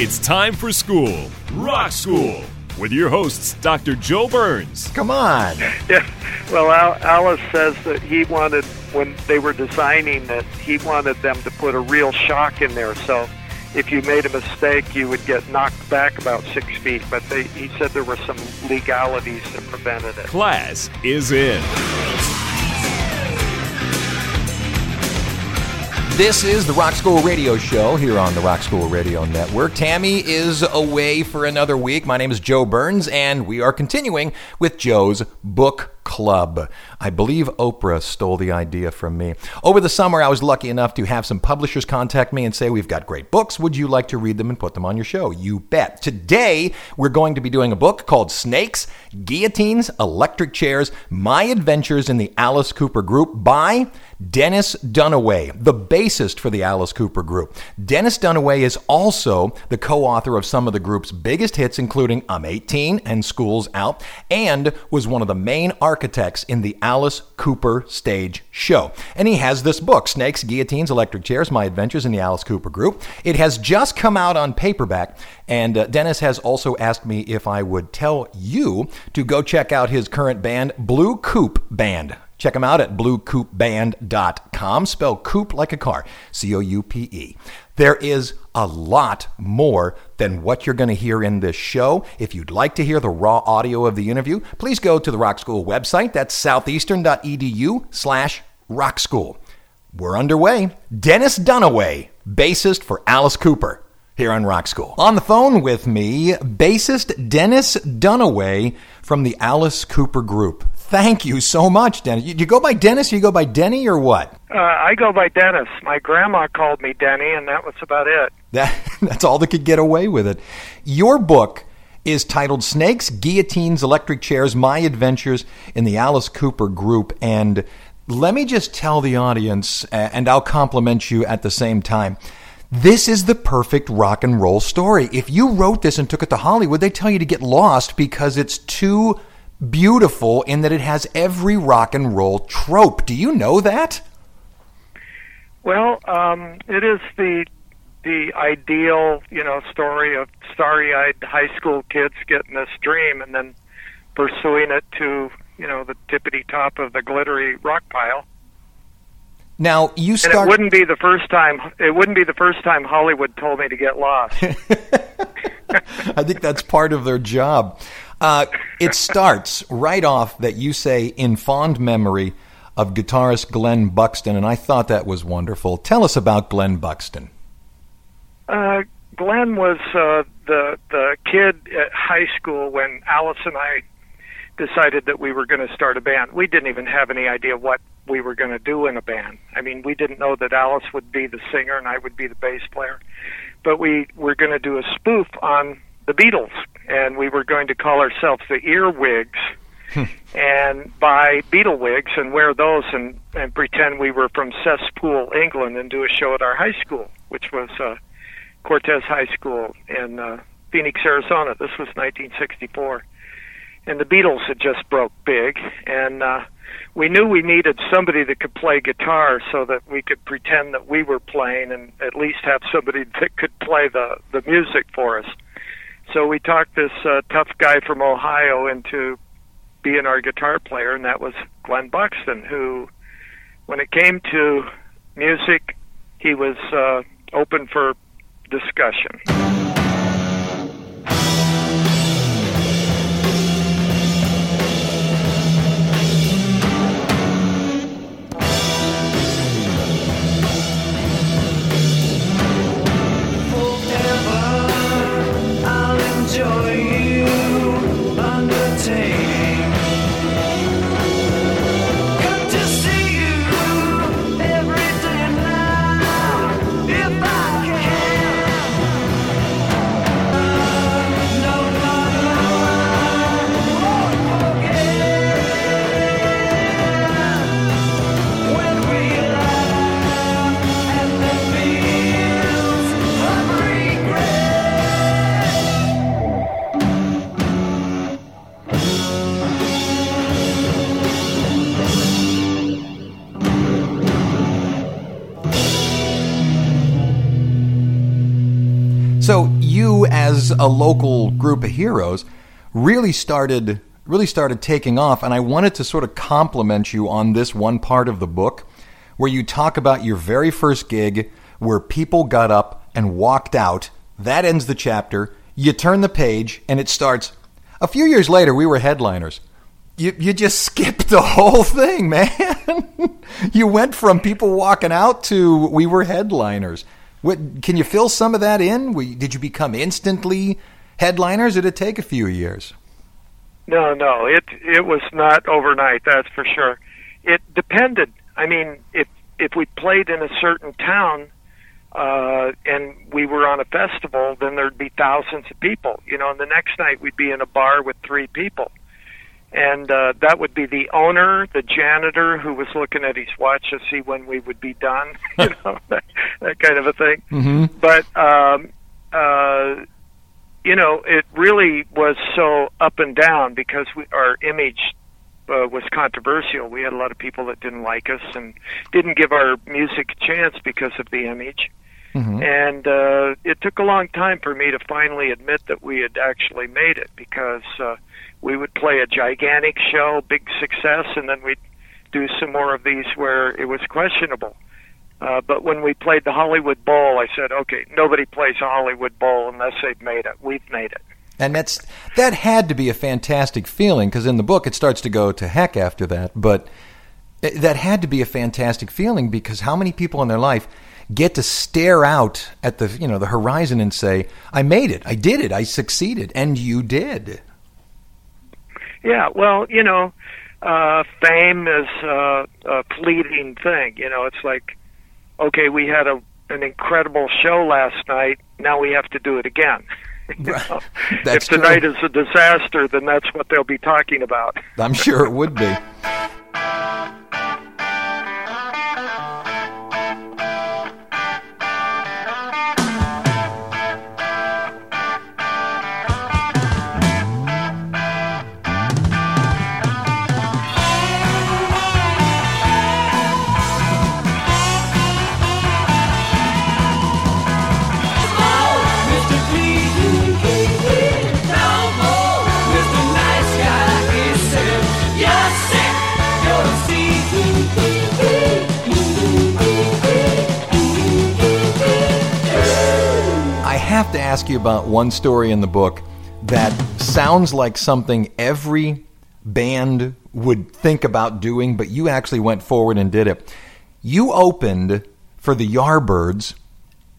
It's time for school, Rock School, with your hosts, Dr. Joe Burns. Come on. Yeah. Well, Al- Alice says that he wanted, when they were designing it, he wanted them to put a real shock in there. So if you made a mistake, you would get knocked back about six feet. But they, he said there were some legalities that prevented it. Class is in. This is the Rock School Radio Show here on the Rock School Radio Network. Tammy is away for another week. My name is Joe Burns, and we are continuing with Joe's book club. I believe Oprah stole the idea from me. Over the summer, I was lucky enough to have some publishers contact me and say, We've got great books. Would you like to read them and put them on your show? You bet. Today, we're going to be doing a book called Snakes, Guillotines, Electric Chairs My Adventures in the Alice Cooper Group by Dennis Dunaway, the bassist for the Alice Cooper Group. Dennis Dunaway is also the co author of some of the group's biggest hits, including I'm 18 and School's Out, and was one of the main architects in the Alice Cooper stage show. And he has this book, Snakes, Guillotines, Electric Chairs My Adventures in the Alice Cooper Group. It has just come out on paperback, and uh, Dennis has also asked me if I would tell you to go check out his current band, Blue Coupe Band. Check them out at bluecoupeband.com. Spell coupe like a car, C O U P E. There is a lot more than what you're going to hear in this show. If you'd like to hear the raw audio of the interview, please go to the Rock School website. That's southeastern.edu slash rock school. We're underway. Dennis Dunaway, bassist for Alice Cooper here on Rock School. On the phone with me, bassist Dennis Dunaway from the Alice Cooper Group. Thank you so much, Dennis. You, you go by Dennis or you go by Denny or what? Uh, I go by Dennis. My grandma called me Denny, and that was about it. That, that's all that could get away with it. Your book is titled Snakes, Guillotines, Electric Chairs My Adventures in the Alice Cooper Group. And let me just tell the audience, and I'll compliment you at the same time. This is the perfect rock and roll story. If you wrote this and took it to Hollywood, they tell you to get lost because it's too beautiful in that it has every rock and roll trope. Do you know that? Well, um, it is the the ideal, you know, story of starry-eyed high school kids getting this dream and then pursuing it to, you know, the tippity top of the glittery rock pile. Now you And start. it wouldn't be the first time. It wouldn't be the first time Hollywood told me to get lost. I think that's part of their job. Uh, it starts right off that you say in fond memory of guitarist Glenn Buxton, and I thought that was wonderful. Tell us about Glenn Buxton. Uh, Glenn was uh, the the kid at high school when Alice and I decided that we were going to start a band. We didn't even have any idea what we were going to do in a band. I mean, we didn't know that Alice would be the singer and I would be the bass player, but we were going to do a spoof on the Beatles, and we were going to call ourselves the Earwigs. and buy Beatle wigs and wear those and, and pretend we were from Cesspool, England, and do a show at our high school, which was uh, Cortez High School in uh, Phoenix, Arizona. This was 1964. And the Beatles had just broke big, and uh, we knew we needed somebody that could play guitar so that we could pretend that we were playing and at least have somebody that could play the, the music for us. So we talked this uh, tough guy from Ohio into being our guitar player, and that was Glenn Buxton, who, when it came to music, he was uh, open for discussion. A local group of heroes, really started really started taking off, and I wanted to sort of compliment you on this one part of the book where you talk about your very first gig where people got up and walked out. That ends the chapter. You turn the page, and it starts. A few years later, we were headliners. You, you just skipped the whole thing, man. you went from people walking out to we were headliners. What, can you fill some of that in? Did you become instantly headliners? Or did it take a few years? No, no, it it was not overnight. That's for sure. It depended. I mean, if if we played in a certain town uh, and we were on a festival, then there'd be thousands of people. You know, and the next night we'd be in a bar with three people, and uh, that would be the owner, the janitor who was looking at his watch to see when we would be done. you know, that, that kind of a thing. Mm-hmm. But um, uh, you know, it really was so up and down because we, our image uh, was controversial. We had a lot of people that didn't like us and didn't give our music a chance because of the image. Mm-hmm. And uh, it took a long time for me to finally admit that we had actually made it because uh, we would play a gigantic show, big success, and then we'd do some more of these where it was questionable. Uh, but when we played the Hollywood Bowl, I said, okay, nobody plays a Hollywood Bowl unless they've made it. We've made it. And that's that had to be a fantastic feeling because in the book it starts to go to heck after that. But that had to be a fantastic feeling because how many people in their life get to stare out at the you know the horizon and say, "I made it, I did it, I succeeded," and you did. Yeah, well, you know, uh, fame is uh, a fleeting thing. You know, it's like okay, we had a an incredible show last night. Now we have to do it again. know? if tonight true. is a disaster, then that's what they'll be talking about. I'm sure it would be. have to ask you about one story in the book that sounds like something every band would think about doing, but you actually went forward and did it. You opened for the Yardbirds,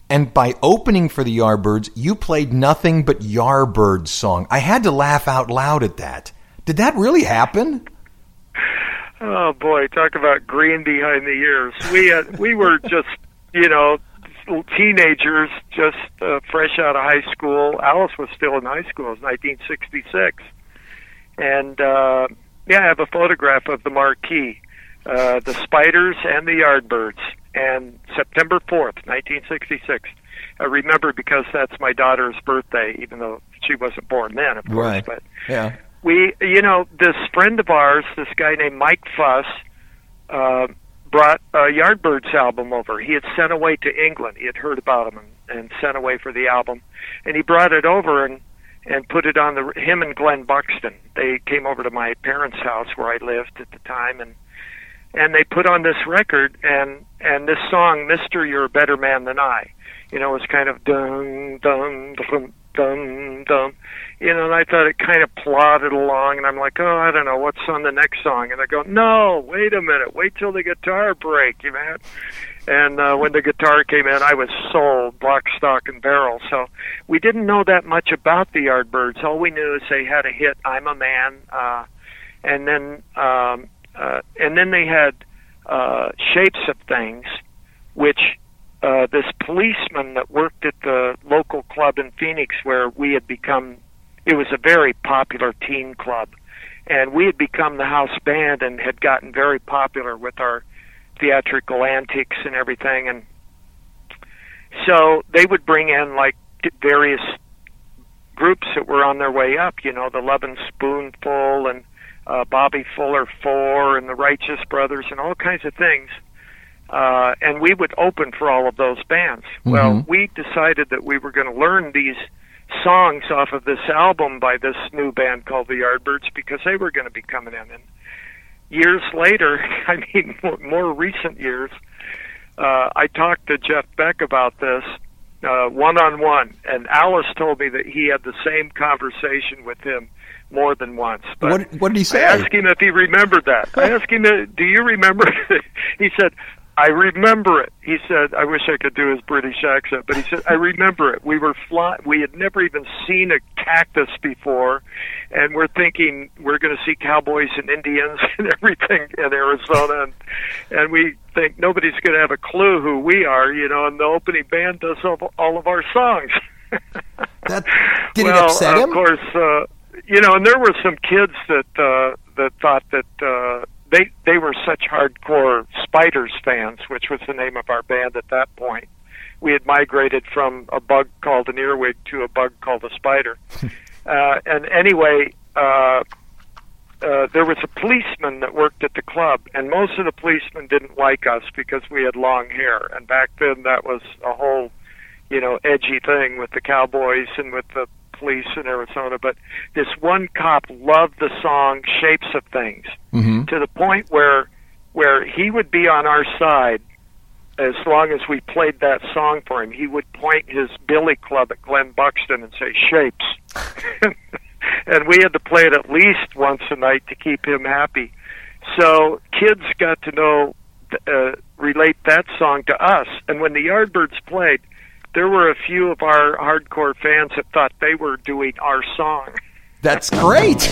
and by opening for the Yardbirds, you played nothing but Yardbirds song. I had to laugh out loud at that. Did that really happen? Oh boy, talk about green behind the ears. We had, we were just you know teenagers, just uh, fresh out of high school. Alice was still in high school. It was 1966, and uh, yeah, I have a photograph of the marquee, uh, the Spiders and the Yardbirds, and September 4th, 1966. I remember because that's my daughter's birthday, even though she wasn't born then, of course. Right. But Yeah. we, you know, this friend of ours, this guy named Mike Fuss, uh, brought a Yardbirds album over. He had sent away to England. He had heard about them and, and sent away for the album, and he brought it over and and put it on the him and Glenn Buxton. They came over to my parents' house where I lived at the time, and and they put on this record and and this song, Mister, You're a Better Man Than I. You know, it was kind of dum dum dum dum dum. You know, and I thought it kind of plodded along, and I'm like, oh, I don't know, what's on the next song? And I go, no, wait a minute, wait till the guitar break, you man. And uh, when the guitar came in, I was sold, block, stock, and barrel. So we didn't know that much about the Yardbirds. All we knew is they had a hit, "I'm a Man," uh, and then um, uh, and then they had uh, "Shapes of Things," which uh, this policeman that worked at the local club in Phoenix, where we had become, it was a very popular teen club, and we had become the house band and had gotten very popular with our theatrical antics and everything, and so they would bring in like various groups that were on their way up, you know, the Lovin' Spoonful and uh, Bobby Fuller Four and the Righteous Brothers and all kinds of things. Uh, and we would open for all of those bands. Well, we decided that we were going to learn these songs off of this album by this new band called the Yardbirds because they were going to be coming in. And years later, I mean, more, more recent years, uh, I talked to Jeff Beck about this one on one, and Alice told me that he had the same conversation with him more than once. But What, what did he say? I asked him if he remembered that. I asked him, "Do you remember?" he said, "I remember it." He said, "I wish I could do his British accent, but he said I remember it. We were fly- We had never even seen a cactus before, and we're thinking we're going to see cowboys and Indians and everything in Arizona, and and we think nobody's going to have a clue who we are, you know. And the opening band does all, all of our songs." That, did well, it upset of course, uh, you know, and there were some kids that uh, that thought that uh, they they were such hardcore Spiders fans, which was the name of our band at that point. We had migrated from a bug called an earwig to a bug called a spider. uh, and anyway, uh, uh, there was a policeman that worked at the club, and most of the policemen didn't like us because we had long hair. And back then, that was a whole, you know, edgy thing with the cowboys and with the police in Arizona. But this one cop loved the song "Shapes of Things" Mhm. to the point where where he would be on our side as long as we played that song for him. He would point his billy club at Glenn Buxton and say "Shapes." and we had to play it at least once a night to keep him happy. So kids got to know, uh, relate that song to us. And when the Yardbirds played, there were a few of our hardcore fans that thought they were doing our song. That's great.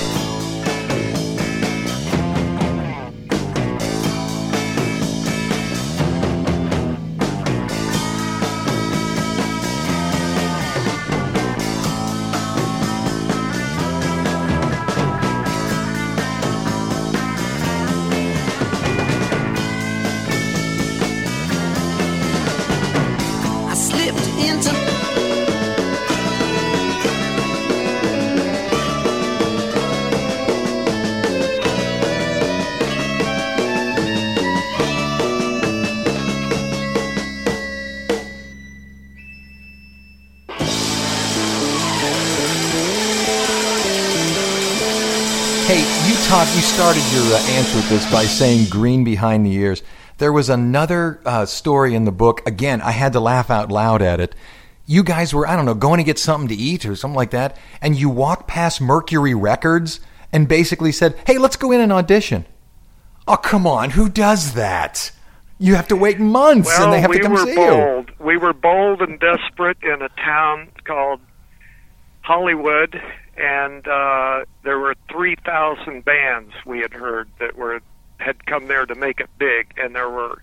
Hey, you started your uh, answer with this by saying "green behind the ears." There was another uh, story in the book. Again, I had to laugh out loud at it. You guys were, I don't know, going to get something to eat or something like that, and you walked past Mercury Records and basically said, "Hey, let's go in and audition." Oh, come on, who does that? You have to wait months, Well, and they have we to come were see you. bold. We were bold and desperate in a town called Hollywood, and uh, there were three thousand bands we had heard that were had come there to make it big, and there were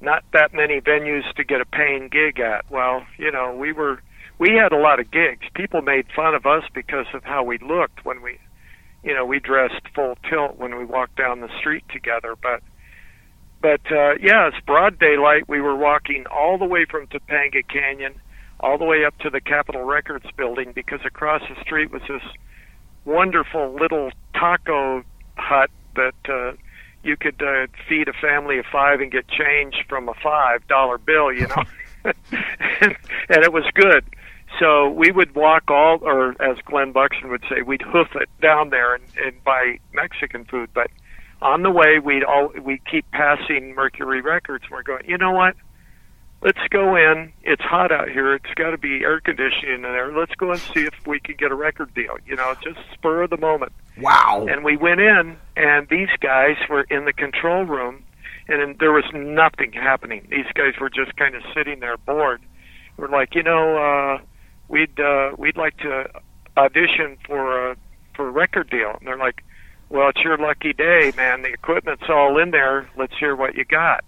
not that many venues to get a paying gig at. Well, you know, we were we had a lot of gigs. People made fun of us because of how we looked when we, you know, we dressed full tilt when we walked down the street together, but but uh, yeah, it's broad daylight. We were walking all the way from Topanga Canyon, all the way up to the Capitol Records building, because across the street was this wonderful little taco hut that uh, you could uh, feed a family of five and get change from a five dollar bill, you know, and, and it was good. So we would walk all, or as Glenn Buxton would say, we'd hoof it down there and, and buy Mexican food. But on the way, we'd all we keep passing Mercury Records. And We're going, you know what? Let's go in. It's hot out here. It's got to be air conditioning in there. Let's go and see if we can get a record deal. You know, just spur of the moment. Wow. And we went in, and these guys were in the control room, and then there was nothing happening. These guys were just kind of sitting there bored. We're like, you know, uh, we'd uh, we'd like to audition for a for a record deal, and they're like, well, it's your lucky day, man. The equipment's all in there. Let's hear what you got.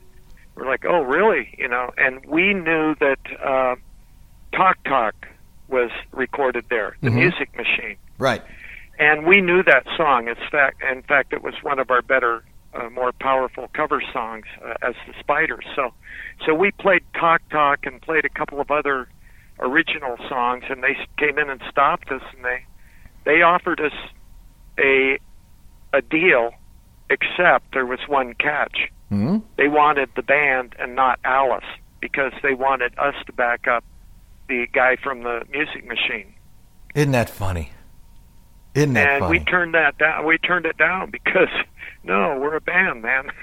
We're like, oh, really? You know, and we knew that uh, Talk Talk was recorded there, the Mhm. music machine Right. and we knew that song. It's fact, in fact, it was one of our better, uh, more powerful cover songs uh, as the Spiders. So, so we played Talk Talk and played a couple of other original songs, and they came in and stopped us, and they they offered us a a deal, except there was one catch. They wanted the band and not Alice because they wanted us to back up the guy from the music machine. Isn't that funny? Isn't that and funny? we turned that down. We turned it down because no, we're a band, man.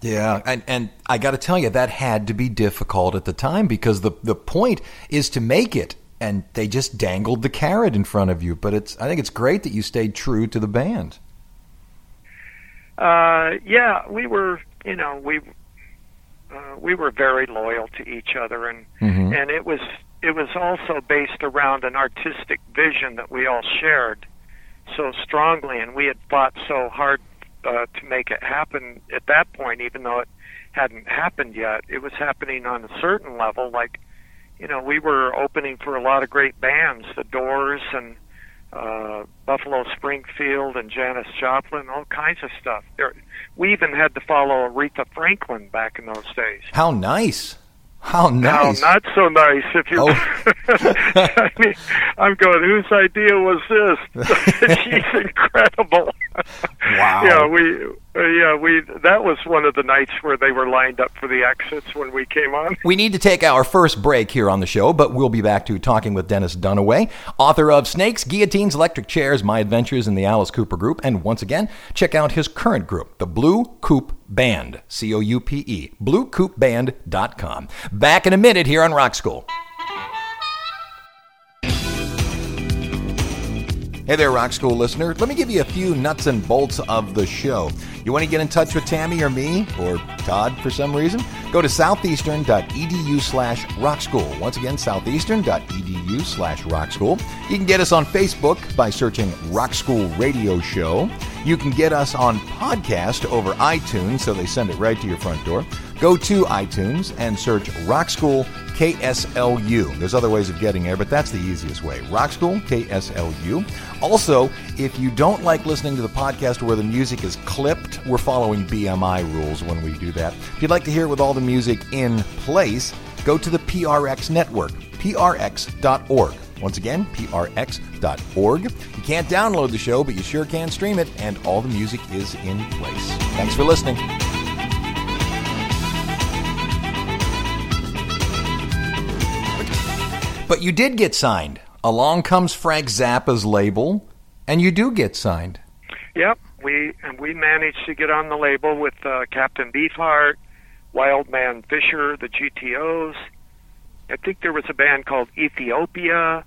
Yeah, and and I got to tell you that had to be difficult at the time because the the point is to make it, and they just dangled the carrot in front of you. But it's I think it's great that you stayed true to the band. Uh, yeah, we were, you know, we uh, we were very loyal to each other, and Mhm. and it was it was also based around an artistic vision that we all shared so strongly, and we had fought so hard uh, to make it happen at that point, even though it hadn't happened yet. It was happening on a certain level, like you know, we were opening for a lot of great bands, The Doors and uh, Buffalo Springfield and Janis Joplin, all kinds of stuff. There, we even had to follow Aretha Franklin back in those days. How nice! How nice! Now, not so nice if you. Oh. I mean, I'm going. Whose idea was this? She's incredible. Wow. Yeah, we. Uh, yeah, we. That was one of the nights where they were lined up for the exits when we came on. We need to take our first break here on the show, but we'll be back to talking with Dennis Dunaway, author of Snakes, Guillotines, Electric Chairs, My Adventures in the Alice Cooper Group. And once again, check out his current group, the Blue Coupe Band, C O U P E, bluecoupeband.com. Back in a minute here on Rock School. Hey there, Rock School listener. Let me give you a few nuts and bolts of the show. You want to get in touch with Tammy or me, or Todd for some reason? Go to southeastern.edu slash rock school. Once again, southeastern.edu slash rock school. You can get us on Facebook by searching Rock School Radio Show. You can get us on podcast over iTunes, so they send it right to your front door. Go to iTunes and search Rock School KSLU. There's other ways of getting there, but that's the easiest way. Rock School KSLU. Also, if you don't like listening to the podcast where the music is clipped, we're following BMI rules when we do that. If you'd like to hear it with all the music in place, go to the PRX network, prx.org. Once again, prx.org. You can't download the show, but you sure can stream it, and all the music is in place. Thanks for listening. But you did get signed. Along comes Frank Zappa's label, and you do get signed. Yep, we and we managed to get on the label with uh, Captain Beefheart, Wild Man Fischer, the GTOs. I think there was a band called Ethiopia,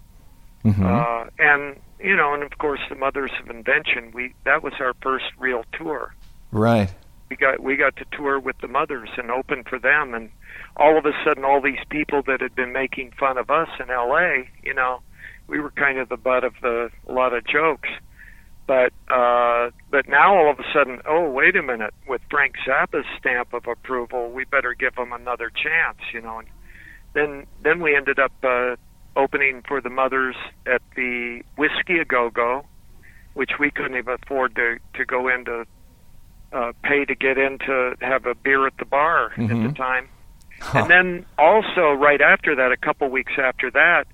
uh, and you know, and of course the Mothers of Invention. We that was our first real tour. Right. We got we got to tour with the Mothers and open for them, and all of a sudden, all these people that had been making fun of us in L.A. You know, we were kind of the butt of the a lot of jokes. But uh, but now all of a sudden, oh wait a minute, with Frank Zappa's stamp of approval, we better give him another chance, you know. And then then we ended up uh, opening for the mothers at the Whisky a Go Go, which we couldn't even afford to to go into uh, pay to get in to have a beer at the bar at the time. And then also right after that, a couple weeks after that,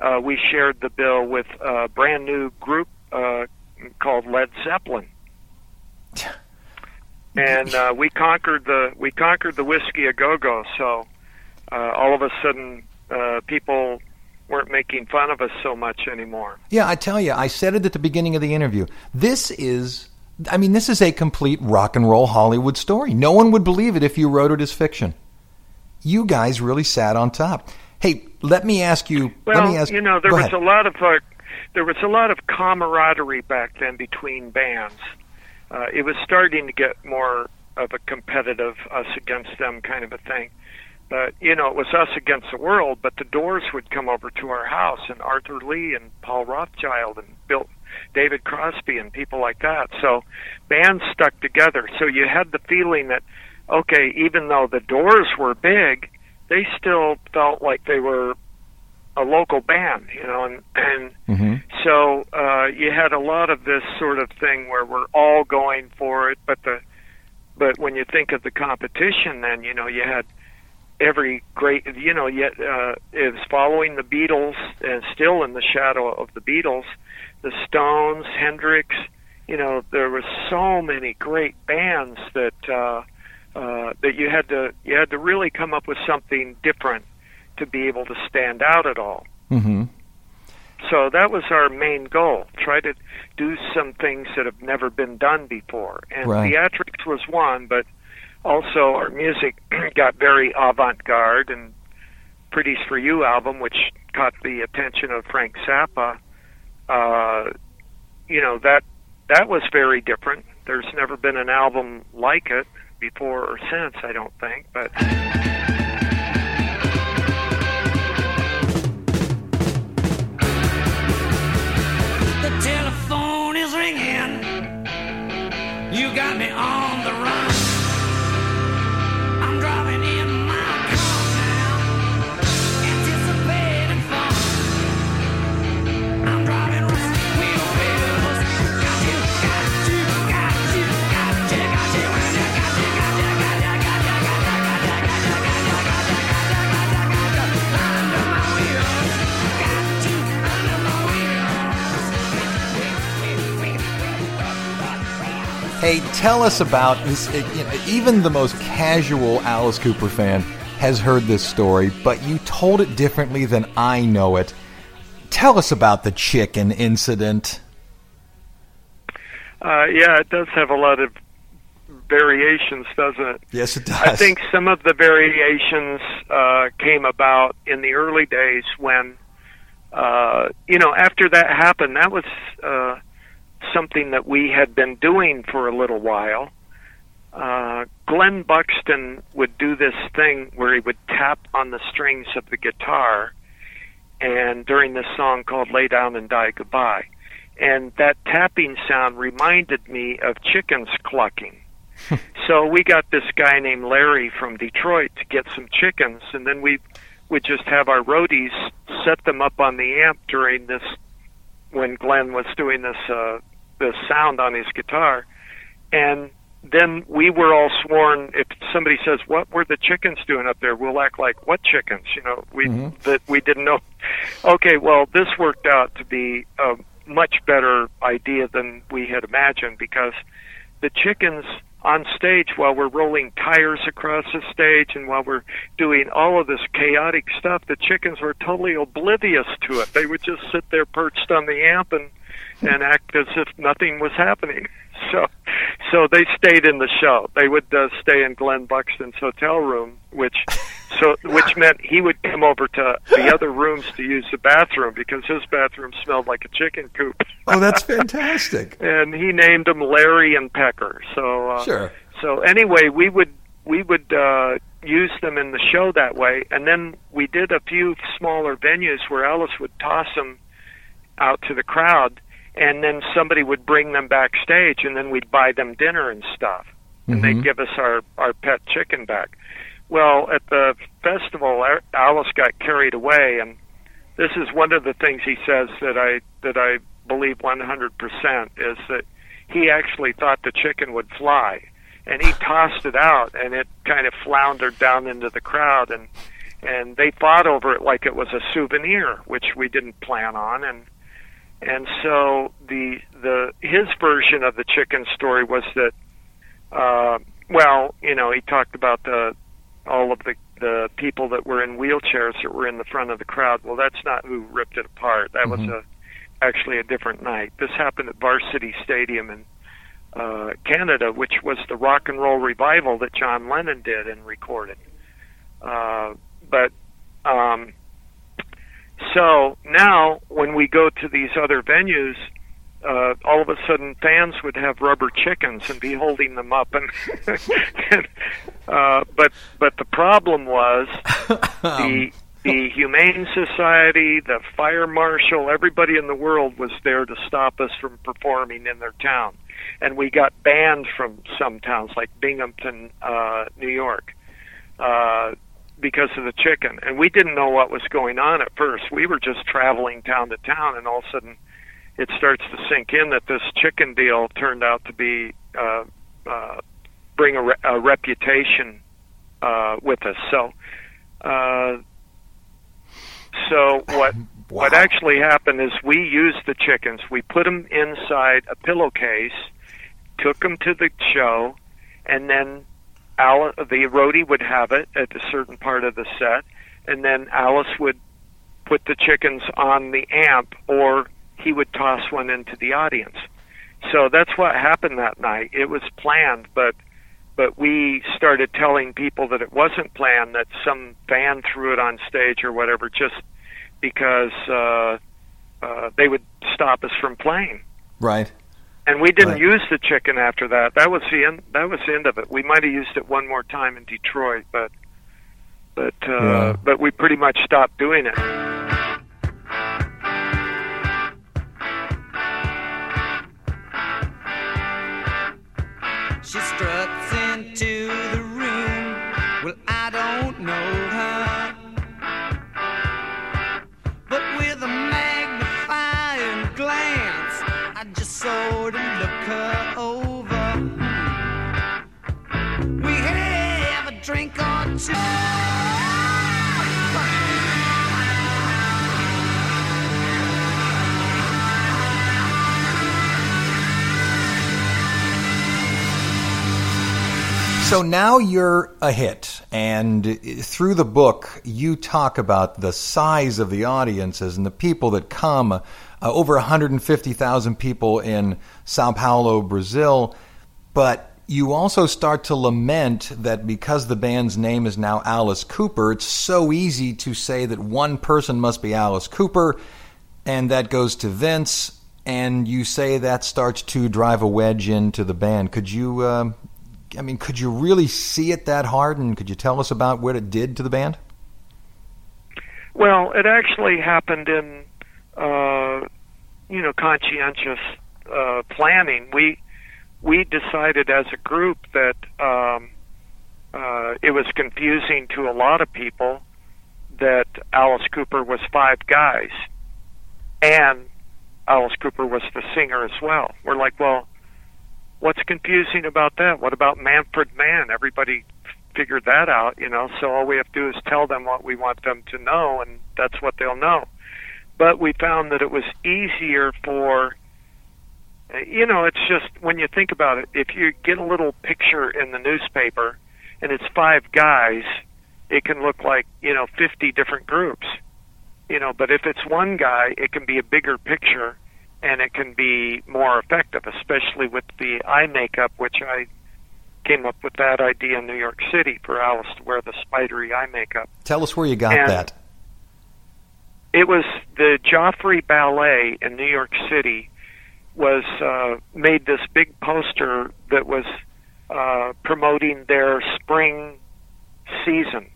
uh, we shared the bill with a brand new group uh, called Led Zeppelin. And uh, we conquered the we conquered the whiskey a go go. So uh, all of a sudden, uh, people weren't making fun of us so much anymore. Yeah, I tell you, I said it at the beginning of the interview. This is, I mean, this is a complete rock and roll Hollywood story. No one would believe it if you wrote it as fiction. You guys really sat on top. Hey, let me ask you. Well, let me ask. you know, there was ahead. a lot of uh, there was a lot of camaraderie back then between bands. Uh, it was starting to get more of a competitive us against them kind of a thing. But you know, it was us against the world. But the Doors would come over to our house, and Arthur Lee and Paul Rothchild and Bill, David Crosby and people like that. So bands stuck together. So you had the feeling that okay, even though the Doors were big, they still felt like they were a local band, you know, and and Mhm. so uh, you had a lot of this sort of thing where we're all going for it, but the but when you think of the competition, then you know you had every great, you know, yet uh, is following the Beatles and still in the shadow of the Beatles, the Stones, Hendrix. You know, there were so many great bands that uh, uh, that you had to you had to really come up with something different to be able to stand out at all. Mm-hmm. So that was our main goal: try to do some things that have never been done before. And Right. theatrics was one, but also our music got very avant-garde and Pretties for You album, which caught the attention of Frank Zappa. Uh, you know that that was very different. There's never been an album like it before or since, I don't think. But The telephone is ringing. You got me on the run. Tell us about this. You know, even the most casual Alice Cooper fan has heard this story, but you told it differently than I know it. Tell us about the chicken incident. uh, yeah, it does have a lot of variations, doesn't it? Yes, it does. I think some of the variations uh, came about in the early days when, uh, you know, after that happened, that was uh, something that we had been doing for a little while. Uh, Glenn Buxton would do this thing where he would tap on the strings of the guitar, and during this song called "Lay Down and Die Goodbye," and that tapping sound reminded me of chickens clucking. So we got this guy named Larry from Detroit to get some chickens, and then we would just have our roadies set them up on the amp during this when Glenn was doing this uh, this sound on his guitar, and then we were all sworn. If somebody says, "What were the chickens doing up there?" We'll act like, "What chickens?" You know, we mm-hmm. that we didn't know. Okay, well, this worked out to be a much better idea than we had imagined because the chickens on stage while we're rolling tires across the stage and while we're doing all of this chaotic stuff, the chickens were totally oblivious to it. They would just sit there perched on the amp and and act as if nothing was happening. So, so they stayed in the show. They would uh, stay in Glenn Buxton's hotel room, which, so which meant he would come over to the other rooms to use the bathroom because his bathroom smelled like a chicken coop. oh, that's fantastic. and he named them Larry and Pecker. So, uh, Sure. so anyway, we would we would uh, use them in the show that way, and then we did a few smaller venues where Alice would toss them out to the crowd, and then somebody would bring them backstage, and then we'd buy them dinner and stuff, and they'd mm-hmm. give us our our pet chicken back. Well, at the festival, Al- Alice got carried away, and this is one of the things he says that I that I believe 100% is that he actually thought the chicken would fly, and he tossed it out, and it kind of floundered down into the crowd, and and they fought over it like it was a souvenir, which we didn't plan on, and and so the the his version of the chicken story was that, uh, well, you know, he talked about the all of the the people that were in wheelchairs that were in the front of the crowd. Well, that's not who ripped it apart. That was a actually a different night. This happened at Varsity Stadium in uh, Canada, which was the rock and roll revival that John Lennon did and recorded. Uh, but um, so now, when we go to these other venues, uh, all of a sudden fans would have rubber chickens and be holding them up, and, and uh, but but the problem was the the Humane Society, the fire marshal, everybody in the world was there to stop us from performing in their town, and we got banned from some towns like Binghamton, uh, New York. Uh, because of the chicken. And we didn't know what was going on at first. We were just traveling town to town, and all of a sudden it starts to sink in that this chicken deal turned out to be uh, uh, bring a, re- a reputation uh, with us. So, uh, so what what actually happened is we used the chickens. We put them inside a pillowcase, took them to the show, and then Alice, the roadie would have it at a certain part of the set, and then Alice would put the chickens on the amp, or he would toss one into the audience. So that's what happened that night. It was planned, but but we started telling people that it wasn't planned, that some fan threw it on stage or whatever, just because uh, uh, they would stop us from playing. Right. And we didn't Right. use the chicken after that. That was the end. That was the end of it. We might have used it one more time in Detroit, but but uh, Yeah. but we pretty much stopped doing it. So now you're a hit, and through the book, you talk about the size of the audiences and the people that come. Uh, over 150,000 people in Sao Paulo, Brazil. But you also start to lament that because the band's name is now Alice Cooper, it's so easy to say that one person must be Alice Cooper, and that goes to Vince. And you say that starts to drive a wedge into the band. Could you um, I mean, could you really see it that hard? And could you tell us about what it did to the band? Well, it actually happened in, uh, you know, conscientious uh, planning. We we decided as a group that um, uh, it was confusing to a lot of people that Alice Cooper was five guys, and Alice Cooper was the singer as well. We're like, well, what's confusing about that? What about Manfred Mann? Everybody figured that out, you know. So all we have to do is tell them what we want them to know, and that's what they'll know. But we found that it was easier for, you know, it's just when you think about it, if you get a little picture in the newspaper and it's five guys, it can look like, you know, 50 different groups, you know, but if it's one guy, it can be a bigger picture and it can be more effective, especially with the eye makeup, which I came up with that idea in New York City for Alice to wear the spidery eye makeup. Tell us where you got And- that. It was the Joffrey Ballet in New York City was uh, made this big poster that was uh, promoting their spring season,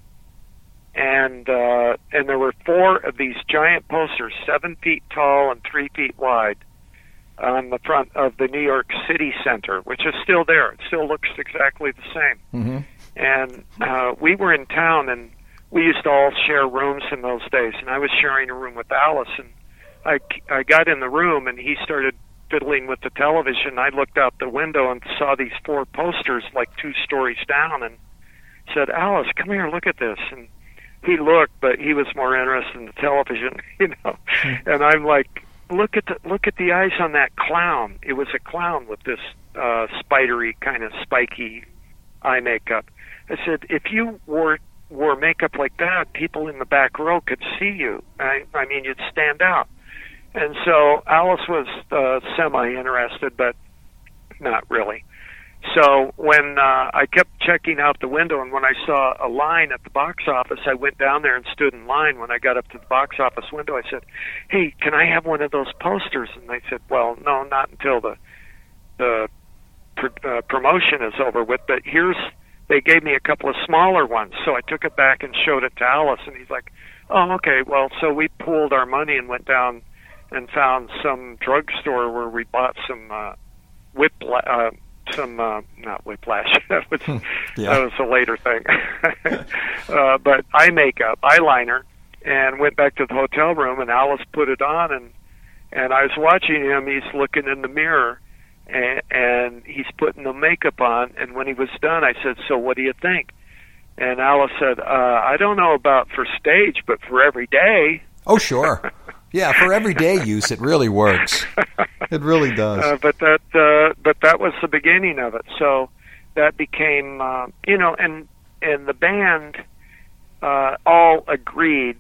and uh, and there were four of these giant posters, seven feet tall and three feet wide, on the front of the New York City Center, which is still there. It still looks exactly the same. hmm and uh, we were in town and we used to all share rooms in those days and i was sharing a room with alice and i i got in the room and he started fiddling with the television i looked out the window and saw these four posters like two stories down and said alice come here look at this and he looked but he was more interested in the television you know and i'm like look at the look at the eyes on that clown it was a clown with this uh spidery kind of spiky eye makeup I said, if you wore wore makeup like that, people in the back row could see you. I, I mean, you'd stand out. And so Alice was uh, semi interested, but not really. So when uh, I kept checking out the window, and when I saw a line at the box office, I went down there and stood in line. When I got up to the box office window, I said, "Hey, can I have one of those posters?" And they said, "Well, no, not until the the pr- uh, promotion is over with. But here's they gave me a couple of smaller ones, so I took it back and showed it to Alice, and he's like, "Oh, okay. Well, so we pooled our money and went down and found some drugstore where we bought some uh, whip, uh, some uh, not whiplash. that was Yeah. that was a later thing. uh, but eye makeup, eyeliner, and went back to the hotel room, and Alice put it on, and and I was watching him. He's looking in the mirror, and, and he's putting the makeup on. And when he was done, I said, "So what do you think?" And Alice said, uh, "I don't know about for stage, but for every day." Oh, sure. Yeah, for everyday use, it really works. It really does. Uh, but that uh, but that was the beginning of it. So that became uh, you know, and and the band uh, all agreed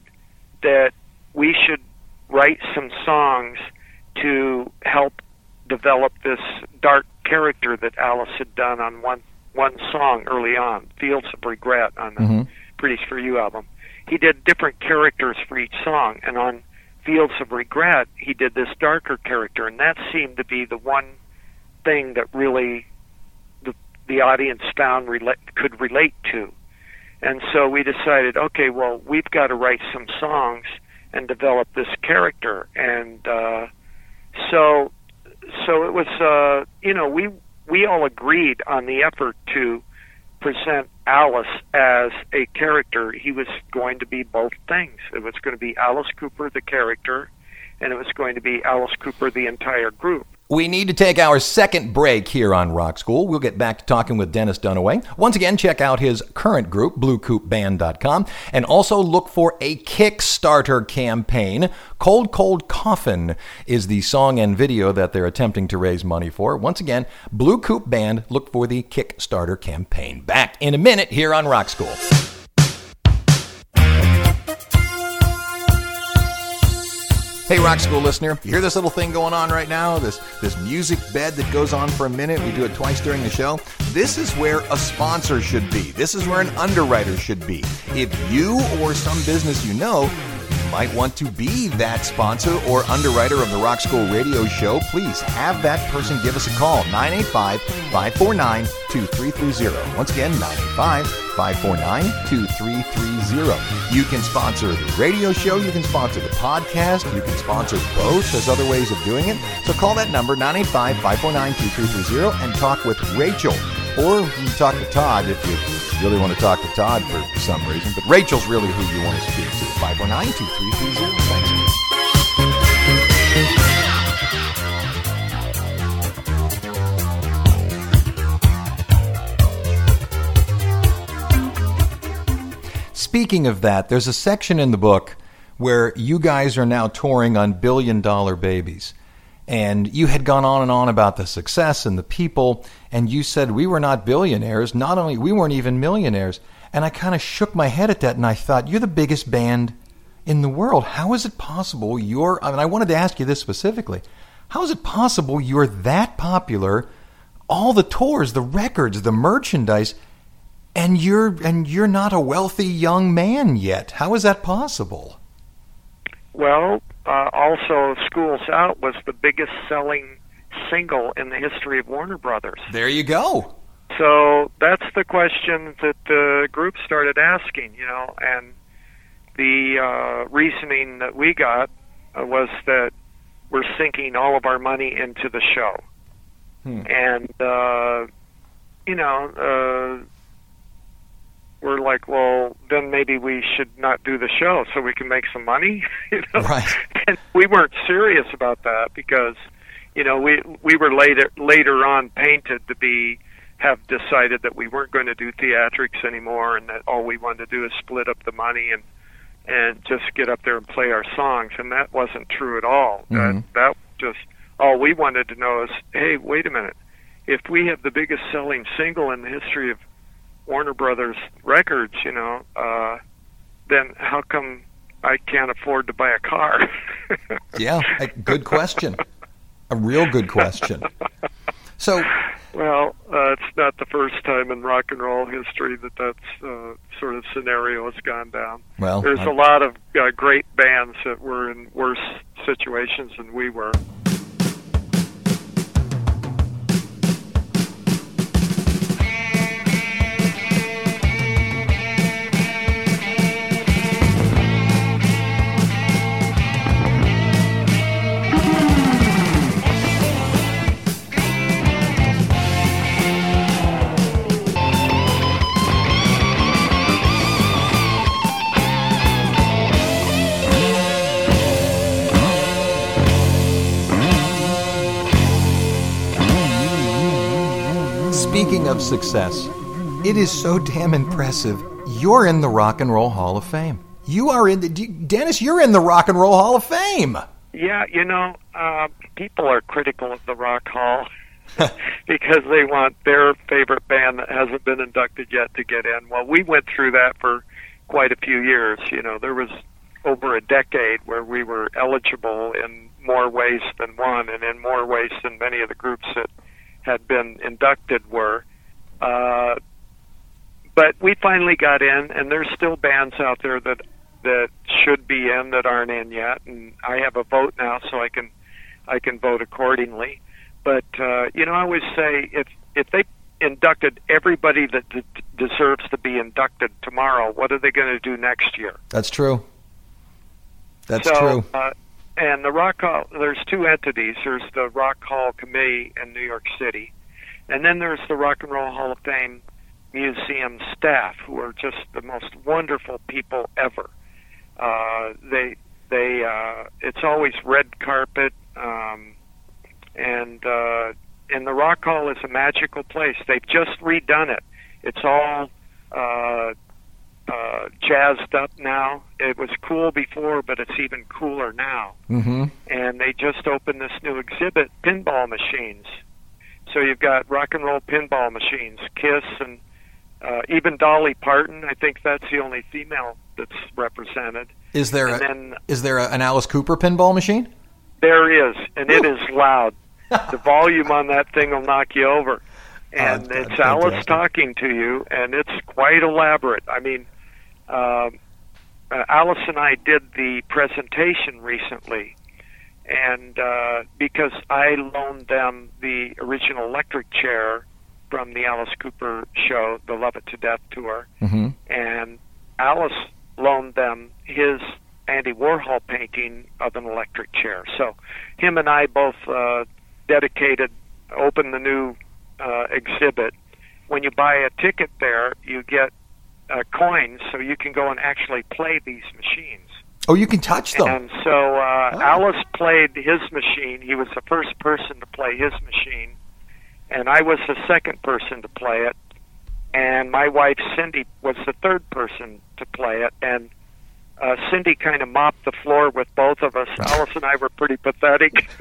that we should write some songs to help develop this dark character that Alice had done on one one song early on, Fields of Regret on the Mhm. Pretties for You album. He did different characters for each song, and on Fields of Regret, he did this darker character, and that seemed to be the one thing that really the the audience found rela- could relate to. And so we decided, okay, well, we've got to write some songs and develop this character, and uh, so so it was, uh, you know, we we all agreed on the effort to present Alice as a character. He was going to be both things. It was going to be Alice Cooper, the character, and it was going to be Alice Cooper, the entire group. We need to take our second break here on Rock School. We'll get back to talking with Dennis Dunaway. Once again, check out his current group, bluecoupeband.com, and also look for a Kickstarter campaign. Cold Cold Coffin is the song and video that they're attempting to raise money for. Once again, Blue Coupe Band, look for the Kickstarter campaign. Back in a minute here on Rock School. Hey, Rock School listener, you hear this little thing going on right now? This this music bed that goes on for a minute. We do it twice during the show. This is where a sponsor should be. This is where an underwriter should be. If you or some business you know might want to be that sponsor or underwriter of the Rock School radio show, please have that person give us a call. 985 549 2330. Once again, 985 549 2330. You can sponsor the radio show, you can sponsor the podcast, you can sponsor both. There's other ways of doing it. So call that number, 985 549 2330, and talk with Rachel. Or you can talk to Todd if you really want to talk to Todd for some reason. But Rachel's really who you want to speak to. 549 2330. Thanks. Speaking of that, there's a section in the book where you guys are now touring on billion dollar babies. And you had gone on and on about the success and the people, and you said we were not billionaires. Not only we weren't even millionaires. And I kind of shook my head at that, and I thought, you're the biggest band in the world. How is it possible you're? I mean, I wanted to ask you this specifically. How is it possible you're that popular? All the tours, the records, the merchandise, and you're and you're not a wealthy young man yet. How is that possible? Well, uh, also, Schools Out was the biggest selling single in the history of Warner Brothers. There you go. So that's the question that the group started asking, you know, and the uh, reasoning that we got uh, was that we're sinking all of our money into the show. Hmm. And, uh, you know, uh, we're like, well, then maybe we should not do the show so we can make some money. you know? Right. And we weren't serious about that because, you know, we we were later later on painted to be have decided that we weren't going to do theatrics anymore and that all we wanted to do is split up the money and and just get up there and play our songs and that wasn't true at all. Mhm. That that just all we wanted to know is, hey, wait a minute. If we have the biggest selling single in the history of Warner Brothers Records, you know, uh, then how come I can't afford to buy a car? Yeah, a good question. A real good question. So, well, uh, it's not the first time in rock and roll history that that's uh, sort of scenario has gone down. well, There's I- a lot of uh, great bands that were in worse situations than we were. Speaking of success, it is so damn impressive. You're in the Rock and Roll Hall of Fame. You are in the Dennis. You're in the Rock and Roll Hall of Fame. Yeah, you know, uh, people are critical of the Rock Hall. because they want their favorite band that hasn't been inducted yet to get in. Well, we went through that for quite a few years. You know, there was over a decade where we were eligible in more ways than one, and in more ways than many of the groups that had been inducted were. Uh, but we finally got in, and there's still bands out there that that should be in that aren't in yet. And I have a vote now, so I can I can vote accordingly. But uh, you know, I always say if if they inducted everybody that d- deserves to be inducted tomorrow, what are they going to do next year? That's true. That's so, true. Uh, and the Rock Hall, there's two entities. There's the Rock Hall Committee in New York City, and then there's the Rock and Roll Hall of Fame Museum staff, who are just the most wonderful people ever. Uh, they they uh, it's always red carpet, um, and uh, and the Rock Hall is a magical place. They've just redone it. It's all uh, uh, jazzed up now. It was cool before, but it's even cooler now. Mm-hmm. And they just opened this new exhibit, pinball machines. So you've got rock and roll pinball machines, Kiss, and uh, even Dolly Parton. I think that's the only female that's represented. Is there And a, then is there a, an Alice Cooper pinball machine? there is, and it is loud. the volume on that thing will knock you over. And Oh, it's. Alice talking to you, and it's quite elaborate. I mean, um, uh, Alice and I did the presentation recently, and uh, because I loaned them the original electric chair from the Alice Cooper show, the Love It to Death tour, Mm-hmm. and Alice loaned them his Andy Warhol painting of an electric chair. So him and I both uh, dedicated, opened the new uh, exhibit. When you buy a ticket there, you get uh, coins, so you can go and actually play these machines. Oh, you can touch them. And so uh, Oh. Alice played his machine. He was the first person to play his machine, and I was the second person to play it. And my wife Cindy was the third person to play it. And uh, Cindy kind of mopped the floor with both of us. Alice and I were pretty pathetic.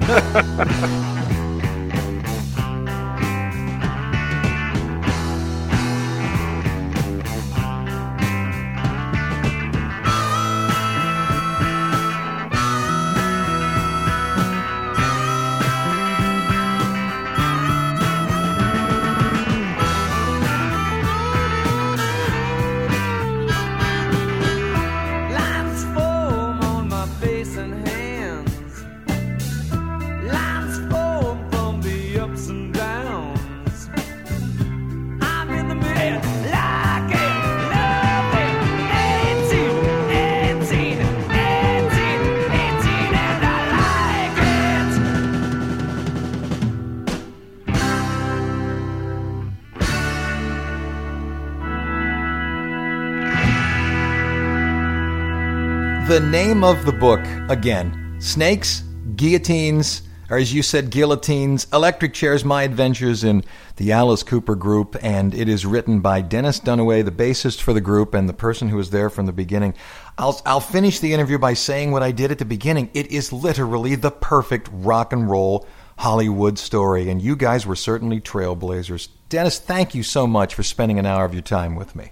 The name of the book, again Snakes, Guillotines, or as you said, Guillotines, Electric Chairs My Adventures in the Alice Cooper Group, and it is written by Dennis Dunaway, the bassist for the group and the person who was there from the beginning. I'll, I'll finish the interview by saying what I did at the beginning. It is literally the perfect rock and roll Hollywood story, and you guys were certainly trailblazers. Dennis, thank you so much for spending an hour of your time with me.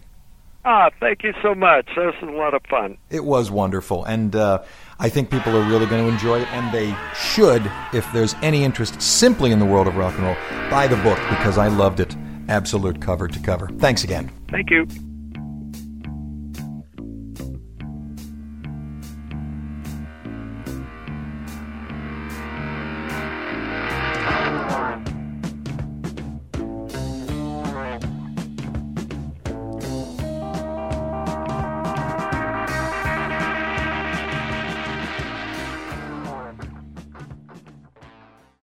Ah, thank you so much. This was a lot of fun. It was wonderful, and uh, I think people are really going to enjoy it, and they should, if there's any interest simply in the world of rock and roll, buy the book because I loved it absolute cover to cover. Thanks again. Thank you.